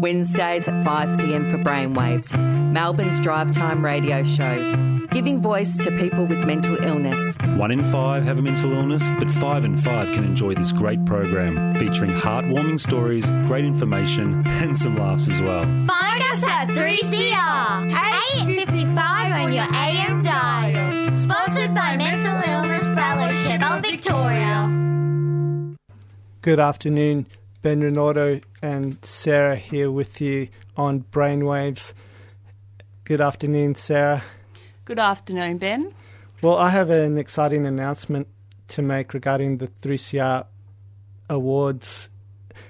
Wednesdays at 5 pm for Brainwaves, Melbourne's drive time radio show. Giving voice to people with mental illness. One in five have a mental illness, but five in five can enjoy this great program featuring heartwarming stories, great information, and some laughs as well. Find us at 3CR, 855 on your AM dial. Sponsored by Mental Illness Fellowship of Victoria. Good afternoon, Ben Renato and Sarah here with you on Brainwaves. Good afternoon, Sarah. Good afternoon, Ben. Well, I have an exciting announcement to make regarding the 3CR Awards.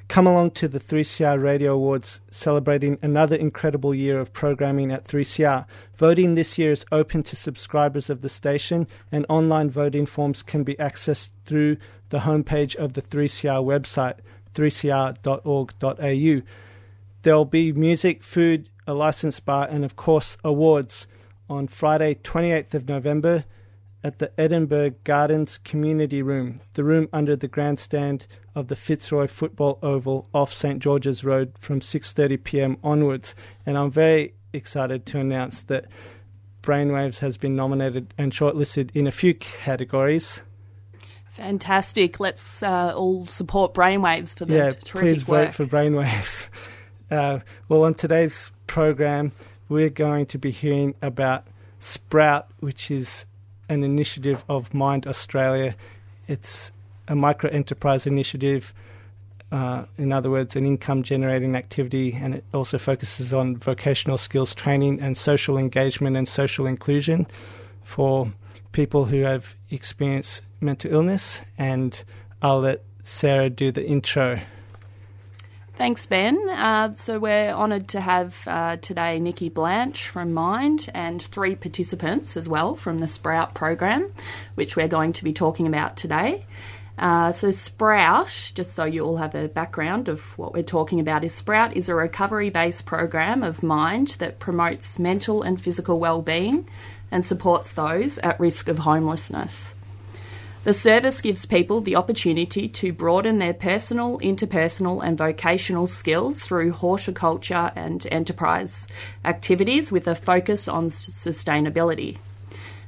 Come along to the 3CR Radio Awards celebrating another incredible year of programming at 3CR. Voting this year is open to subscribers of the station, and online voting forms can be accessed through the homepage of the 3CR website, 3cr.org.au. There'll be music, food, a licensed bar, and of course, awards on Friday, 28th of November at the Edinburgh Gardens Community Room, the room under the grandstand of the Fitzroy Football Oval off St George's Road from 6:30 p.m. onwards. And I'm very excited to announce that Brainwaves has been nominated and shortlisted in a few categories. Fantastic. Let's uh, all support Brainwaves for the yeah, terrific please work. vote for Brainwaves. Uh, well, on today's program, we're going to be hearing about Sprout, which is an initiative of Mind Australia. It's a micro enterprise initiative, uh, in other words, an income generating activity, and it also focuses on vocational skills training and social engagement and social inclusion for people who have experienced mental illness. And I'll let Sarah do the intro. Thanks, Ben. Uh, so we're honoured to have uh, today Nikki Blanche from Mind and three participants as well from the Sprout program, which we're going to be talking about today. Uh, so Sprout, just so you all have a background of what we're talking about, is Sprout is a recovery-based program of Mind that promotes mental and physical well-being and supports those at risk of homelessness. The service gives people the opportunity to broaden their personal, interpersonal, and vocational skills through horticulture and enterprise activities with a focus on sustainability.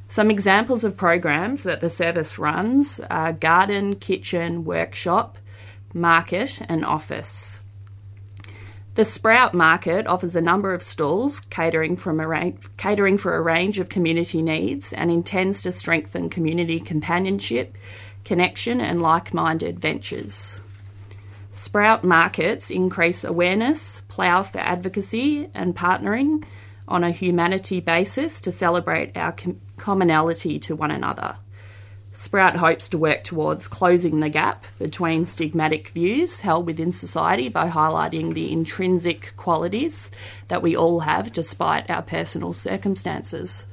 Some examples of programs that the service runs are garden, kitchen, workshop, market, and office. The Sprout Market offers a number of stalls catering, from a ra- catering for a range of community needs and intends to strengthen community companionship, connection, and like minded ventures. Sprout Markets increase awareness, plough for advocacy, and partnering on a humanity basis to celebrate our com- commonality to one another. Sprout hopes to work towards closing the gap between stigmatic views held within society by highlighting the intrinsic qualities that we all have despite our personal circumstances.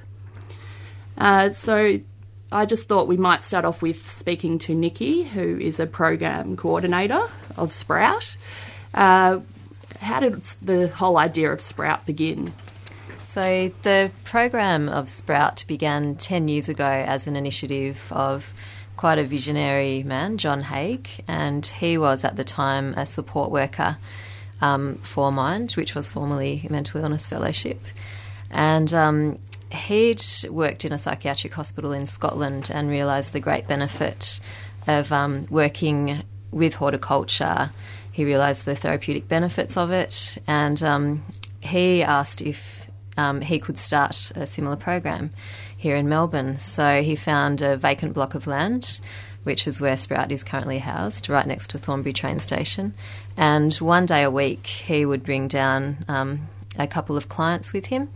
Uh, so, I just thought we might start off with speaking to Nikki, who is a program coordinator of Sprout. Uh, how did the whole idea of Sprout begin? So, the program of Sprout began 10 years ago as an initiative of quite a visionary man, John Haig, and he was at the time a support worker um, for Mind, which was formerly Mental Illness Fellowship. And um, he'd worked in a psychiatric hospital in Scotland and realised the great benefit of um, working with horticulture. He realised the therapeutic benefits of it, and um, he asked if um, he could start a similar program here in Melbourne. So he found a vacant block of land, which is where Sprout is currently housed, right next to Thornbury train station. And one day a week, he would bring down um, a couple of clients with him.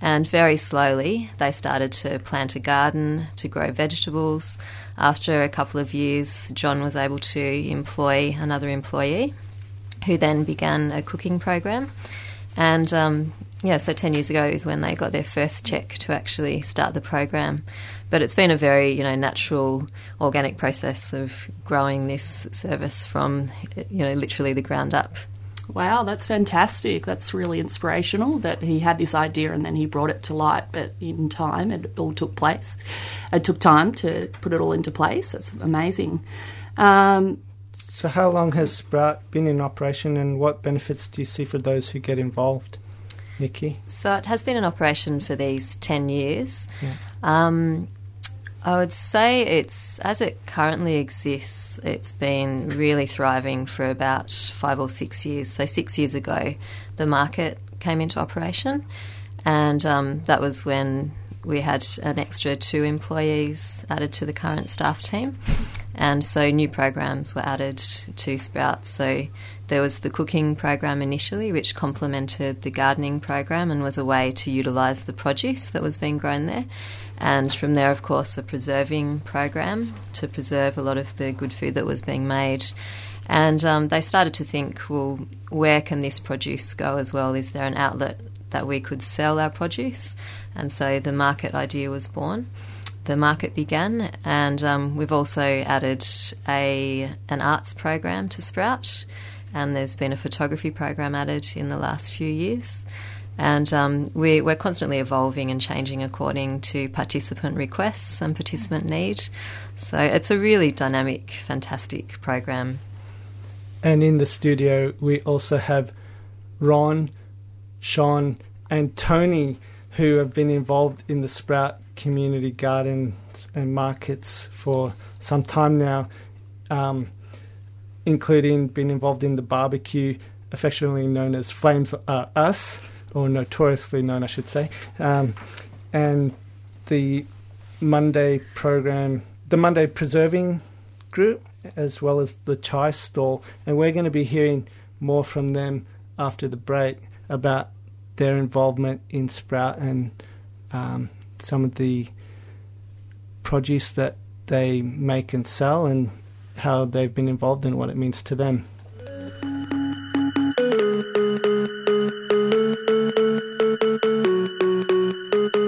And very slowly, they started to plant a garden, to grow vegetables. After a couple of years, John was able to employ another employee who then began a cooking program. And um, Yeah, so 10 years ago is when they got their first check to actually start the program. But it's been a very, you know, natural, organic process of growing this service from, you know, literally the ground up. Wow, that's fantastic. That's really inspirational that he had this idea and then he brought it to light, but in time it all took place. It took time to put it all into place. That's amazing. Um, So, how long has Sprout been in operation and what benefits do you see for those who get involved? Nikki? So it has been in operation for these 10 years. Yeah. Um, I would say it's, as it currently exists, it's been really thriving for about five or six years. So, six years ago, the market came into operation, and um, that was when we had an extra two employees added to the current staff team. And so, new programs were added to Sprout. So, there was the cooking program initially, which complemented the gardening program and was a way to utilise the produce that was being grown there. And from there, of course, a preserving program to preserve a lot of the good food that was being made. And um, they started to think, well, where can this produce go as well? Is there an outlet that we could sell our produce? And so the market idea was born. The market began, and um, we've also added a an arts program to Sprout, and there's been a photography program added in the last few years. And um, we, we're constantly evolving and changing according to participant requests and participant need. So it's a really dynamic, fantastic program. And in the studio, we also have Ron, Sean, and Tony, who have been involved in the Sprout community gardens and markets for some time now, um, including being involved in the barbecue, affectionately known as Flames Are Us, or notoriously known, I should say, um, and the Monday program, the Monday Preserving Group, as well as the chai stall. And we're going to be hearing more from them after the break about their involvement in Sprout and um, some of the produce that they make and sell and how they've been involved and what it means to them.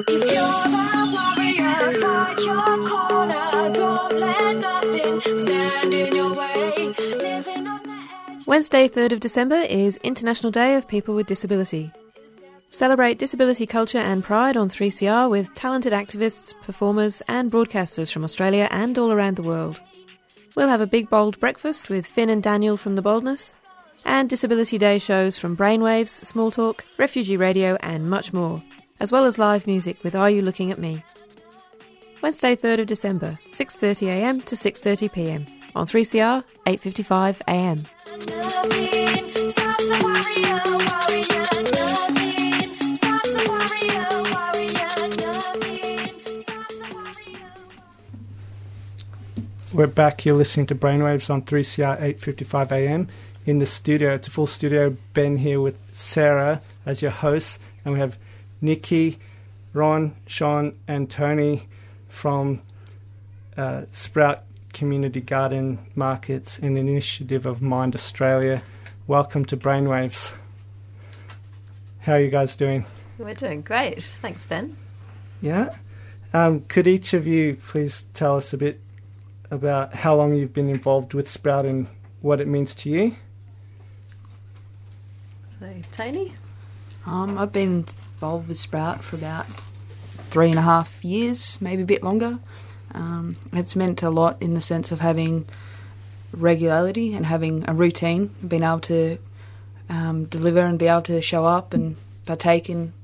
If you're the warrior, fight your corner. Don't let nothing stand in your way. Living on the edge. Wednesday, 3rd of December is International Day of People with Disability. Celebrate disability culture and pride on 3CR with talented activists, performers, and broadcasters from Australia and all around the world. We'll have a big bold breakfast with Finn and Daniel from The Boldness, and Disability Day shows from Brainwaves, Small Talk, Refugee Radio, and much more, as well as live music with Are You Looking at Me? Wednesday, 3rd of December, 6.30am to 6.30pm on 3CR, 8.55am. Nothing We're back. You're listening to Brainwaves on 3CR 8:55 a.m. in the studio. It's a full studio. Ben here with Sarah as your host, and we have Nikki, Ron, Sean, and Tony from uh, Sprout Community Garden Markets, an initiative of Mind Australia. Welcome to Brainwaves. How are you guys doing? We're doing great. Thanks, Ben. Yeah. Um, could each of you please tell us a bit about how long you've been involved with Sprout and what it means to you? So, Tony? Um, I've been involved with Sprout for about three and a half years, maybe a bit longer. Um, it's meant a lot in the sense of having regularity and having a routine, being able to um, deliver and be able to show up and partake in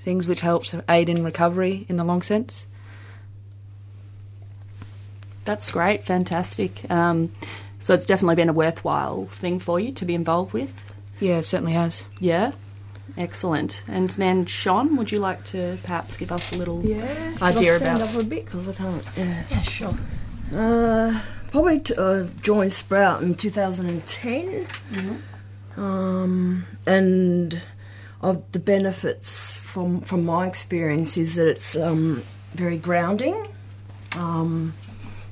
things which helps aid in recovery in the long sense. That's great, fantastic. Um, so it's definitely been a worthwhile thing for you to be involved with. Yeah, it certainly has. Yeah, excellent. And then Sean, would you like to perhaps give us a little idea about? up a bit because I can't. Yeah, yeah sure. Uh, probably t- uh, joined Sprout in 2010, um, and of the benefits from from my experience is that it's um, very grounding. Um,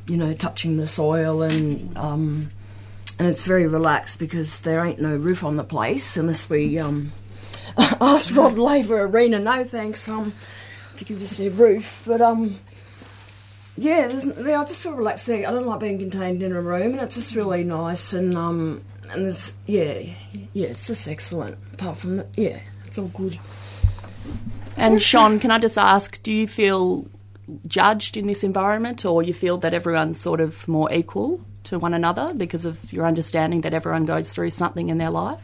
you know, touching the soil and um, and it's very relaxed because there ain't no roof on the place unless we um, asked Rod Laver Arena, no thanks, um, to give us their roof. But um, yeah, yeah, I just feel relaxed there. I don't like being contained in a room, and it's just really nice. And um, and there's yeah, yeah, it's just excellent. Apart from that, yeah, it's all good. And Sean, can I just ask, do you feel judged in this environment, or you feel that everyone's sort of more equal to one another because of your understanding that everyone goes through something in their life?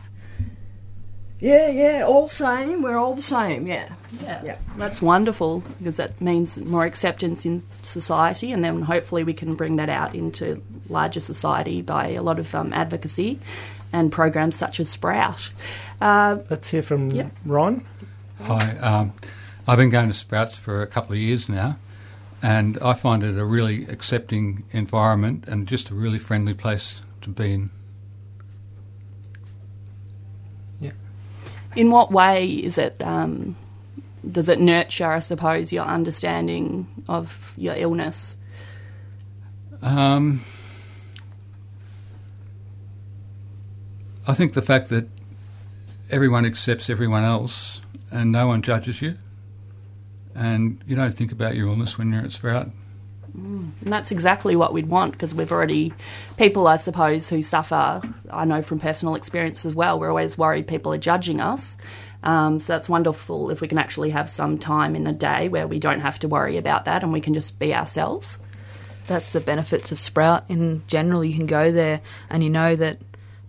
Yeah, yeah, all same. We're all the same. Yeah, yeah, yeah. That's wonderful because that means more acceptance in society, and then hopefully we can bring that out into larger society by a lot of um, advocacy and programs such as Sprout. Uh, Let's hear from Yeah. Ron. Hi, um, I've been going to Sprouts for a couple of years now, and I find it a really accepting environment and just a really friendly place to be in. Yeah. in what way is it? Um, does it nurture, I suppose, your understanding of your illness? Um, I think the fact that everyone accepts everyone else and no one judges you, and you don't think about your illness when you're at Sprout. Mm. And that's exactly what we'd want because we've already, people, I suppose, who suffer, I know from personal experience as well, we're always worried people are judging us. Um, so that's wonderful if we can actually have some time in the day where we don't have to worry about that and we can just be ourselves. That's the benefits of Sprout in general. You can go there and you know that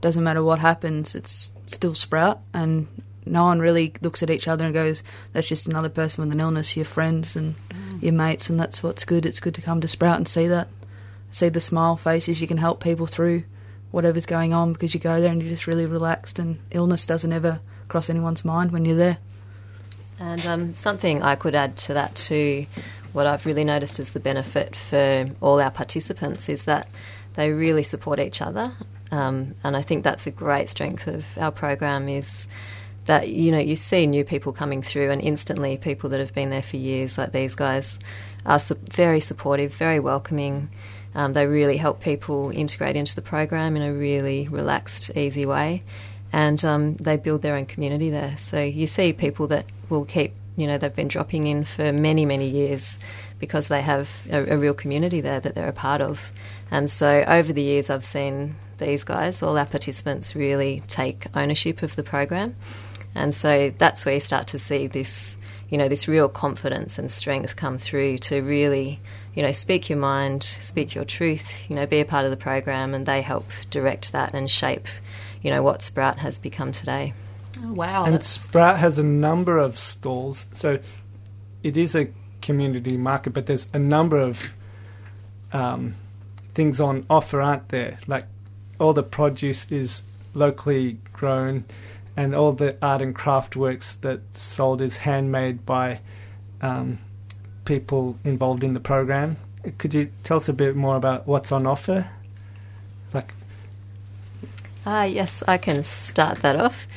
doesn't matter what happens, it's still Sprout, and no one really looks at each other and goes, "That's just another person with an illness." Your friends and your mates, and that's what's good. It's good to come to Sprout and see that, see the smile faces. You can help people through whatever's going on because you go there and you're just really relaxed, and illness doesn't ever cross anyone's mind when you're there. And um, something I could add to that too, what I've really noticed is the benefit for all our participants is that they really support each other. Um, and I think that's a great strength of our program is that you know you see new people coming through and instantly people that have been there for years like these guys are su- very supportive very welcoming. Um, they really help people integrate into the program in a really relaxed easy way. And um, they build their own community there. So you see people that will keep you know they've been dropping in for many many years because they have a, a real community there that they're a part of. And so over the years i've seen these guys all our participants really take ownership of the program and so that's where you start to see this, you know, this real confidence and strength come through to really, you know, speak your mind, speak your truth, you know, be a part of the program, and they help direct that and shape, you know, what Sprout has become today. Oh, wow. and Sprout has a number of stalls, so it is a community market, but there's a number of um, things on offer, aren't there? Like all the produce is locally grown, and all the art and craft works that's sold is handmade by um, people involved in the program. Could you tell us a bit more about what's on offer? Like, Ah, yes, I can start that off.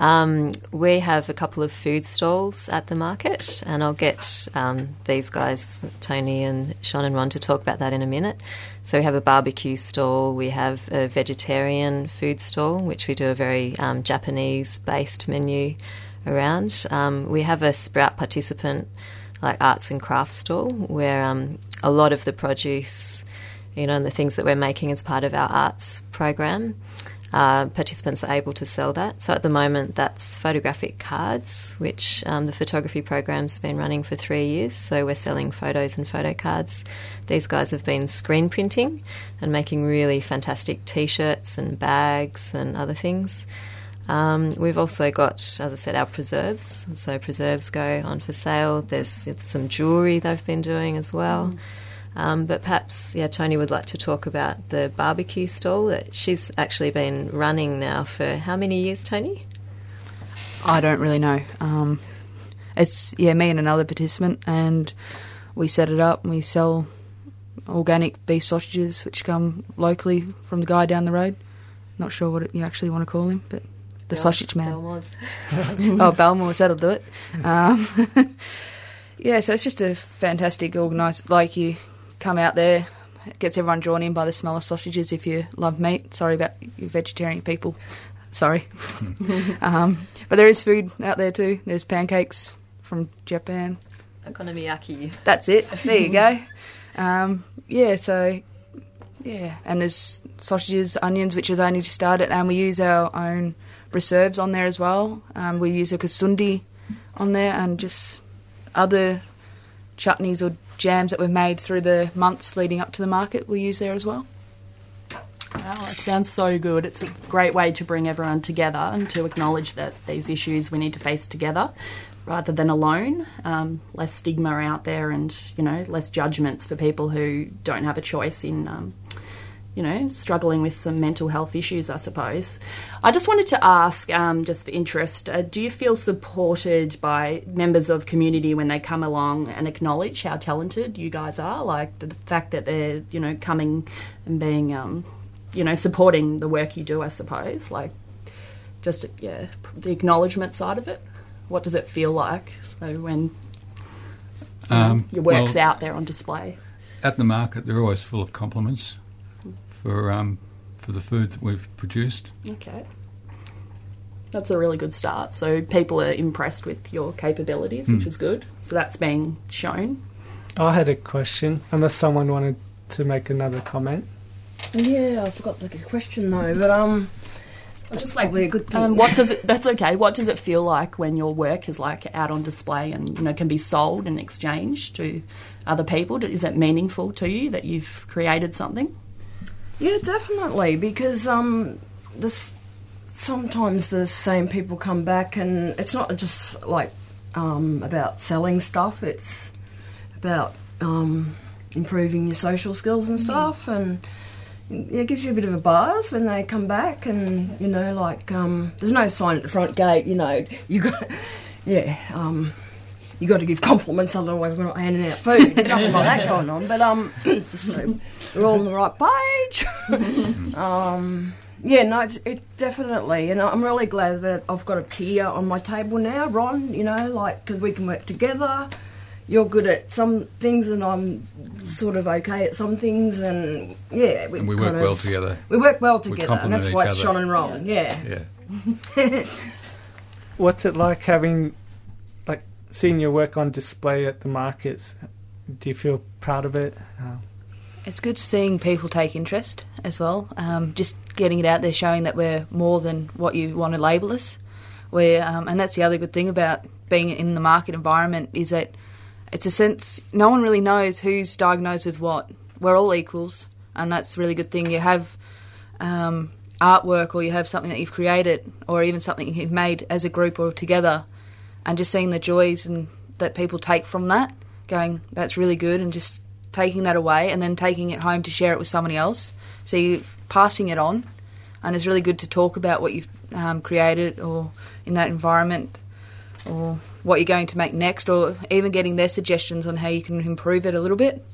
Um, we have a couple of food stalls at the market, and I'll get um, these guys, Tony and Sean and Ron, to talk about that in a minute. So we have a barbecue stall, we have a vegetarian food stall, which we do a very um, Japanese-based menu around. Um, we have a Sprout participant, like arts and crafts stall, where um, a lot of the produce, you know, and the things that we're making as part of our arts program uh, participants are able to sell that. So at the moment, that's photographic cards, which um, the photography program's been running for three years. So we're selling photos and photo cards. These guys have been screen printing and making really fantastic T-shirts and bags and other things. Um, we've also got, as I said, our preserves. So preserves go on for sale. There's some jewellery they've been doing as well. Um, but perhaps, yeah, Tony would like to talk about the barbecue stall that she's actually been running now for how many years, Tony? I don't really know. Um, it's yeah, me and another participant, and we set it up. and We sell organic beef sausages, which come locally from the guy down the road. Not sure what it, you actually want to call him, but the Bel- sausage man. Belmore's. oh, Belmore's, that'll do it. Um, yeah, so it's just a fantastic organised. Like you come out there, it gets everyone drawn in by the smell of sausages. If you love meat, sorry about you vegetarian people. Sorry. um, but there is food out there too. There's pancakes from Japan. Okonomiyaki. That's it. There you go. Um, yeah, so yeah, and there's sausages, onions, which is only just started, and we use our own reserves on there as well. Um, we use a kasundi on there, and just other chutneys or jams that we've made through the months leading up to the market. We use there as well. Wow, it sounds so good. It's a great way to bring everyone together and to acknowledge that these issues we need to face together rather than alone. Um, less stigma out there and, you know, less judgments for people who don't have a choice in, um, you know, struggling with some mental health issues, I suppose. I just wanted to ask, um, just for interest, uh, do you feel supported by members of community when they come along and acknowledge how talented you guys are? Like the, the fact that they're, you know, coming and being, um, you know, supporting the work you do, I suppose. Like, just, yeah, the acknowledgement side of it. What does it feel like? So when know, Um, your work's well- out there on display. At the market, they're always full of compliments for um, for the food that we've produced. Okay. That's a really good start. So people are impressed with your capabilities, which Hmm. is good. So that's being shown. I had a question, unless someone wanted to make another comment. Yeah, I forgot the question though, but um, I just like a good thing. Um, what does it? That's okay. What does it feel like when your work is like out on display and you know can be sold and exchanged to other people? Is it meaningful to you that you've created something? Yeah, definitely. Because um, this sometimes the same people come back, and it's not just like um, about selling stuff. It's about um, improving your social skills and stuff, and it gives you a bit of a buzz when they come back. And you know, like um, there's no sign at the front gate. You know, you got yeah. You got to give compliments, otherwise we're not handing out food. There's nothing like that going on. But um, just so we're all on the right page. um, yeah, no, it's it definitely, and I'm really glad that I've got a peer on my table now, Ron. You know, like because we can work together. You're good at some things, and I'm sort of okay at some things, and yeah, And we kind work well of- together. We work well together, We together, and complement that's why each it's. Sean and Ron. Yeah. Yeah. What's it like having, like, seeing your work on display at the markets? Do you feel proud of it? Um, It's good seeing people take interest as well. Um, just getting it out there, showing that we're more than what you want to label us. We're, um, and that's the other good thing about being in the market environment is that it's a sense no one really knows who's diagnosed with what. We're all equals, and that's a really good thing. You have um, artwork, or you have something that you've created, or even something you've made as a group or together, and just seeing the joys and that people take from that, going that's really good, and just taking that away and then taking it home to share it with somebody else. So you're passing it on, and it's really good to talk about what you've um, created or in that environment or what you're going to make next, or even getting their suggestions on how you can improve it a little bit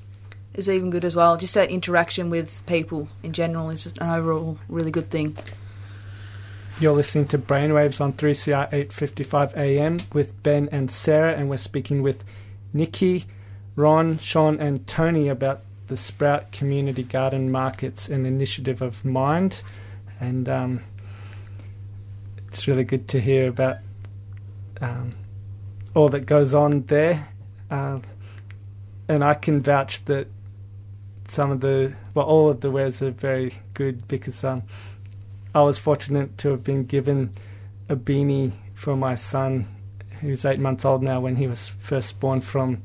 is even good as well. Just that interaction with people in general is an overall really good thing. You're listening to Brainwaves on 3CR 855 AM with Ben and Sarah, and we're speaking with Nikki, Ron, Sean, and Tony about the Sprout Community Garden Markets, an initiative of Mind. And um, it's really good to hear about um, all that goes on there. Um, and I can vouch that some of the, well, all of the wares are very good because um, I was fortunate to have been given a beanie for my son, who's eight months old now, when he was first born from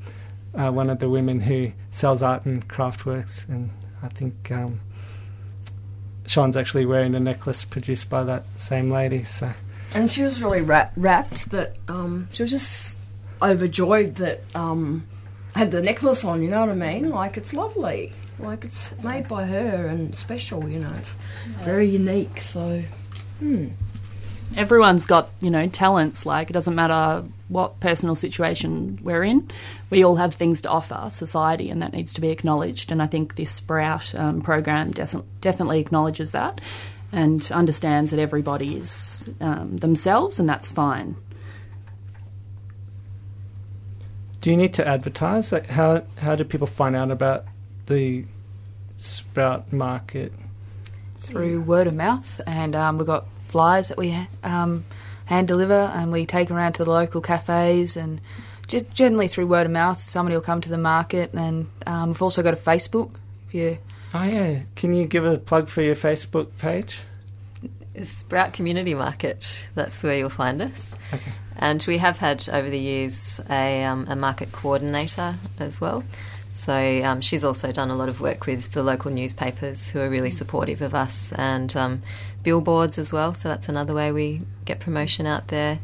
uh, one of the women who sells art and craft works. And I think um, Sean's actually wearing a necklace produced by that same lady. So And she was really ra- rapt that um, she was just overjoyed that um, had the necklace on. You know what I mean? Like it's lovely. Like it's made by her and special. You know, it's very unique. So, hmm. Everyone's got, you know, talents. Like, it doesn't matter what personal situation we're in. We all have things to offer society, and that needs to be acknowledged. And I think this Sprout um, program des- definitely acknowledges that and understands that everybody is um, themselves, and that's fine. do you need to advertise? Like how how do people find out about the Sprout Market? through word of mouth, and um, we've got flyers that we um, hand deliver, and we take around to the local cafes and ge- generally through word of mouth. Somebody will come to the market, and um, we've also got a Facebook. If you Oh yeah, can you give a plug for your Facebook page? Sprout Community Market. That's where you'll find us. Okay. And we have had over the years a, um, a market coordinator as well. So um, she's also done a lot of work with the local newspapers who are really supportive of us and um, billboards as well. So that's another way we get promotion out there.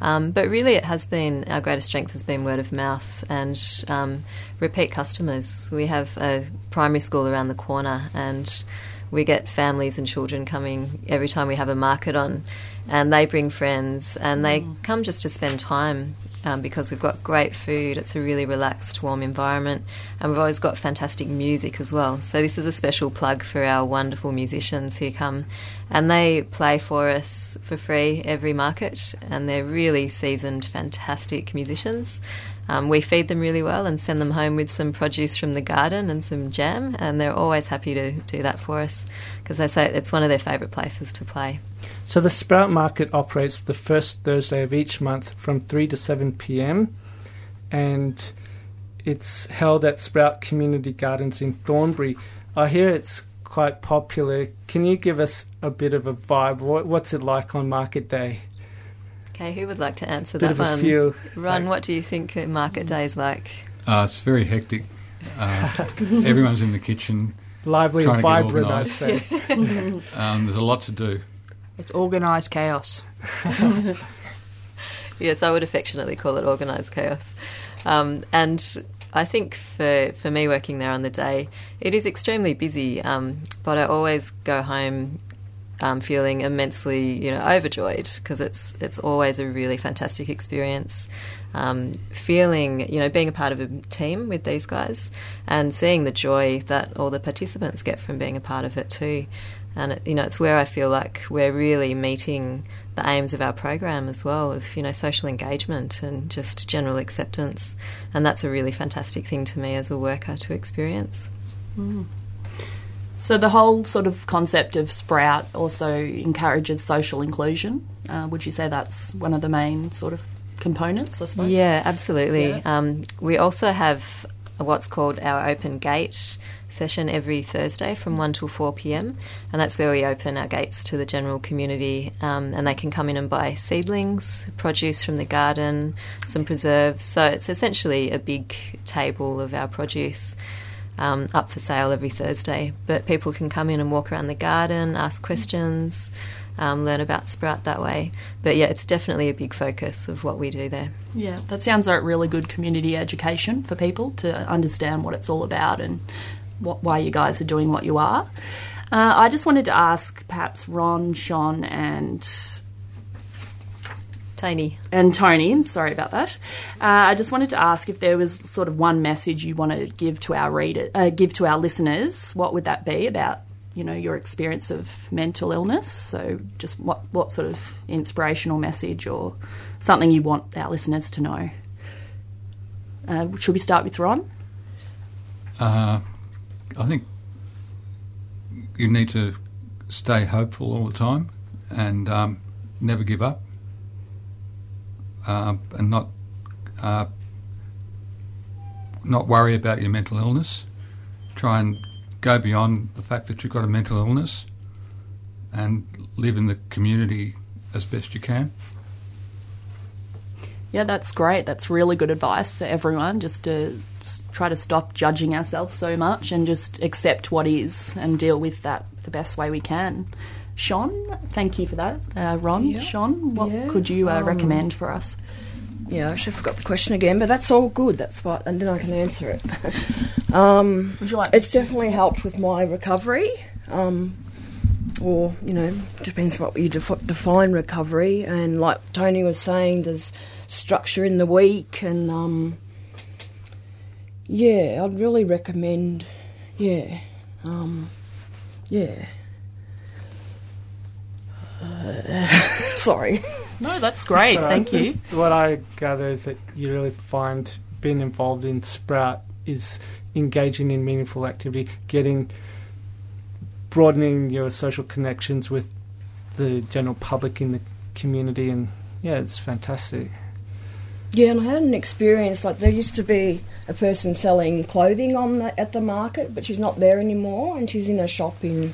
Um, but really, it has been our greatest strength has been word of mouth and um, repeat customers. We have a primary school around the corner, and we get families and children coming every time we have a market on, and they bring friends and they come just to spend time um, because we've got great food. It's a really relaxed, warm environment, and we've always got fantastic music as well. So this is a special plug for our wonderful musicians who come, and they play for us for free every market, and they're really seasoned, fantastic musicians. Um, we feed them really well and send them home with some produce from the garden and some jam, and they're always happy to do that for us because they say it's one of their favourite places to play. So the Sprout Market operates the first Thursday of each month from 3 to 7 p.m. and it's held at Sprout Community Gardens in Thornbury. I hear it's quite popular. Can you give us a bit of a vibe? What's it like on market day? Okay, who would like to answer Bit that of a one? feel, Ron, like- what do you think market day is like? Uh, it's very hectic. Uh, everyone's in the kitchen. Lively and vibrant, I'd say. um, there's a lot to do. It's organised chaos. Yes, I would affectionately call it organised chaos. Um, and I think for, for me working there on the day, it is extremely busy, um, but I always go home um, feeling immensely, you know, overjoyed because it's it's always a really fantastic experience. Um, feeling, you know, being a part of a team with these guys and seeing the joy that all the participants get from being a part of it too. And it, you know, it's where I feel like we're really meeting the aims of our program as well, of you know, social engagement and just general acceptance. And that's a really fantastic thing to me as a worker to experience. So the whole sort of concept of Sprout also encourages social inclusion. Uh, would you say that's one of the main sort of components? I suppose. Yeah, absolutely. Yeah. Um, we also have what's called our open gate session every Thursday from 1 till 4 pm, and that's where we open our gates to the general community um, and they can come in and buy seedlings, produce from the garden, some preserves. So it's essentially a big table of our produce. Um, up for sale every Thursday, but people can come in and walk around the garden, ask questions, um, learn about Sprout that way. But yeah, it's definitely a big focus of what we do there. Yeah, that sounds like really good community education for people to understand what it's all about and what, why you guys are doing what you are. Uh, I just wanted to ask perhaps Ron, Sean, and Tony. and Tony. Sorry about that. Uh, I just wanted to ask if there was sort of one message you want to give to our reader, uh, give to our listeners. What would that be about? You know, your experience of mental illness. So, just what what sort of inspirational message or something you want our listeners to know? Uh, should we start with Ron? Uh, I think you need to stay hopeful all the time and um, never give up uh, and not uh, not worry about your mental illness. Try and go beyond the fact that you've got a mental illness and live in the community as best you can. Yeah, that's great. That's really good advice for everyone. Just to try to stop judging ourselves so much and just accept what is and deal with that the best way we can. Sean, thank you for that. Uh, Ron, Yeah. Sean, what Yeah. could you uh, Um, recommend for us? Yeah, I actually forgot the question again, but that's all good. That's what, and then I can answer it. um, Would you like? It's definitely helped with my recovery, um, or you know, depends what you def- define recovery. And like Tony was saying, there's structure in the week, and um, yeah, I'd really recommend. Yeah, um, yeah. Uh, sorry. No, that's great. So Thank you. What I gather is that you really find being involved in Sprout is engaging in meaningful activity, getting broadening your social connections with the general public in the community, and yeah, it's fantastic. Yeah, and I had an experience like there used to be a person selling clothing on the, at the market, but she's not there anymore, and she's in a shop in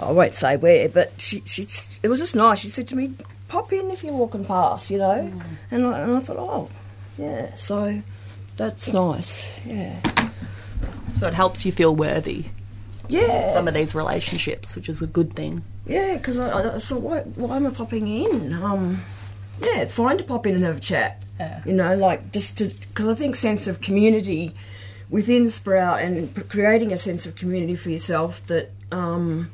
I won't say where, but she she just, it was just nice. She said to me, "Pop in if you're walking past," you know, mm. and I, and I thought, oh, yeah, so that's nice, yeah. So it helps you feel worthy. Yeah. Some of these relationships, which is a good thing. Yeah, because I, I thought, why, why am I popping in? Um, yeah, it's fine to pop in and have a chat. Yeah. You know, like just to because I think sense of community within Sprout and creating a sense of community for yourself that um,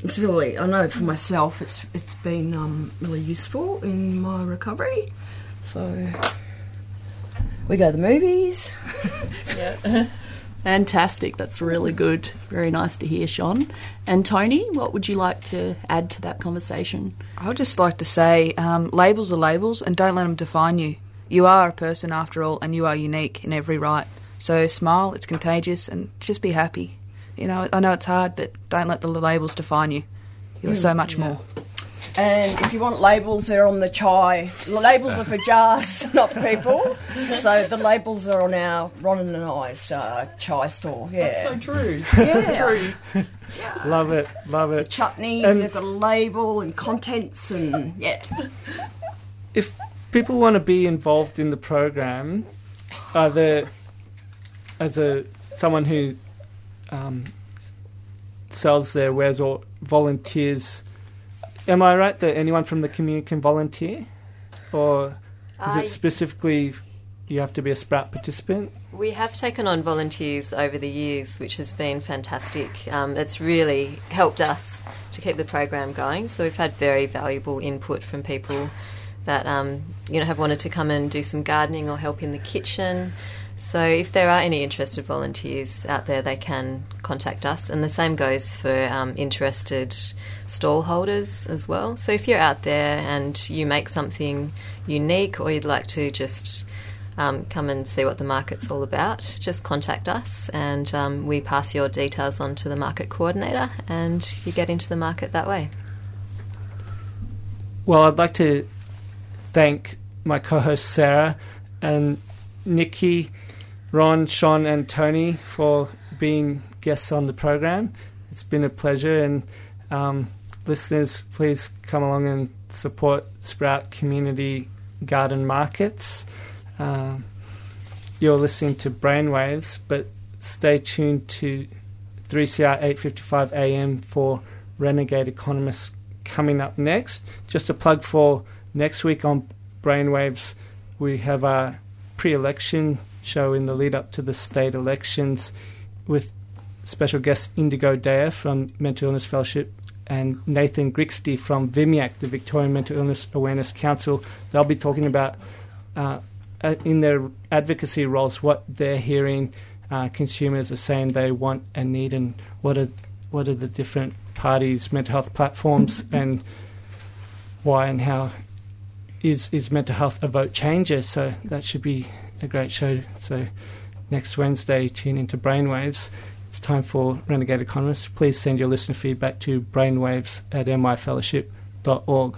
it's really I know for myself it's it's been um, really useful in my recovery. So we go to the movies. Yeah. Fantastic. That's really good. Very nice to hear, Sean. And Tony, what would you like to add to that conversation? I would just like to say um, labels are labels and don't let them define you. You are a person after all, and you are unique in every right. So smile, it's contagious, and just be happy. You know, I know it's hard, but don't let the labels define you. You're Mm, so much yeah. more. And if you want labels, they're on the chai. The labels are for jars, not people. So the labels are on our Ronan and I's uh, chai store. Yeah, That's so true. Yeah, True. Love it, love it. chutneys. And- they've got a label and contents and yeah. if people want to be involved in the program, either as a someone who um, sells their wares or volunteers, am I right that anyone from the community can volunteer, or is it specifically you have to be a Sprout participant? We have taken on volunteers over the years, which has been fantastic. Um, it's really helped us to keep the program going. So we've had very valuable input from people that um, you know have wanted to come and do some gardening or help in the kitchen. So if there are any interested volunteers out there, they can contact us, and the same goes for um, interested stall holders as well. So if you're out there and you make something unique, or you'd like to just um, come and see what the market's all about, just contact us and um, we pass your details on to the market coordinator and you get into the market that way. Well, I'd like to thank my co-host Sarah and Nikki, Ron, Sean, and Tony for being guests on the program. It's been a pleasure, and um, listeners, please come along and support Sprout Community Garden Markets. Um, you're listening to Brainwaves, but stay tuned to 3CR 8:55 AM for Renegade Economists coming up next. Just a plug for next week on Brainwaves, we have a pre-election show in the lead up to the state elections with special guests Indigo Daya from Mental Illness Fellowship and Nathan Grixti from VIMIAC, the Victorian Mental Illness Awareness Council. They'll be talking about uh, uh, in their advocacy roles what they're hearing uh, consumers are saying they want and need, and what are what are the different parties' mental health platforms, and why and how is is mental health a vote changer? So that should be a great show. So next Wednesday, tune into Brainwaves. It's time for Renegade Economists. Please send your listener feedback to brainwaves at myfellowship.org.